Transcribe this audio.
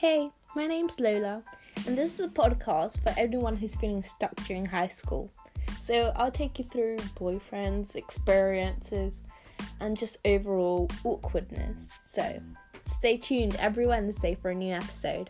Hey, my name's Lola, and this is a podcast for everyone who's feeling stuck during high school. So, I'll take you through boyfriends, experiences, and just overall awkwardness. So, stay tuned every Wednesday for a new episode.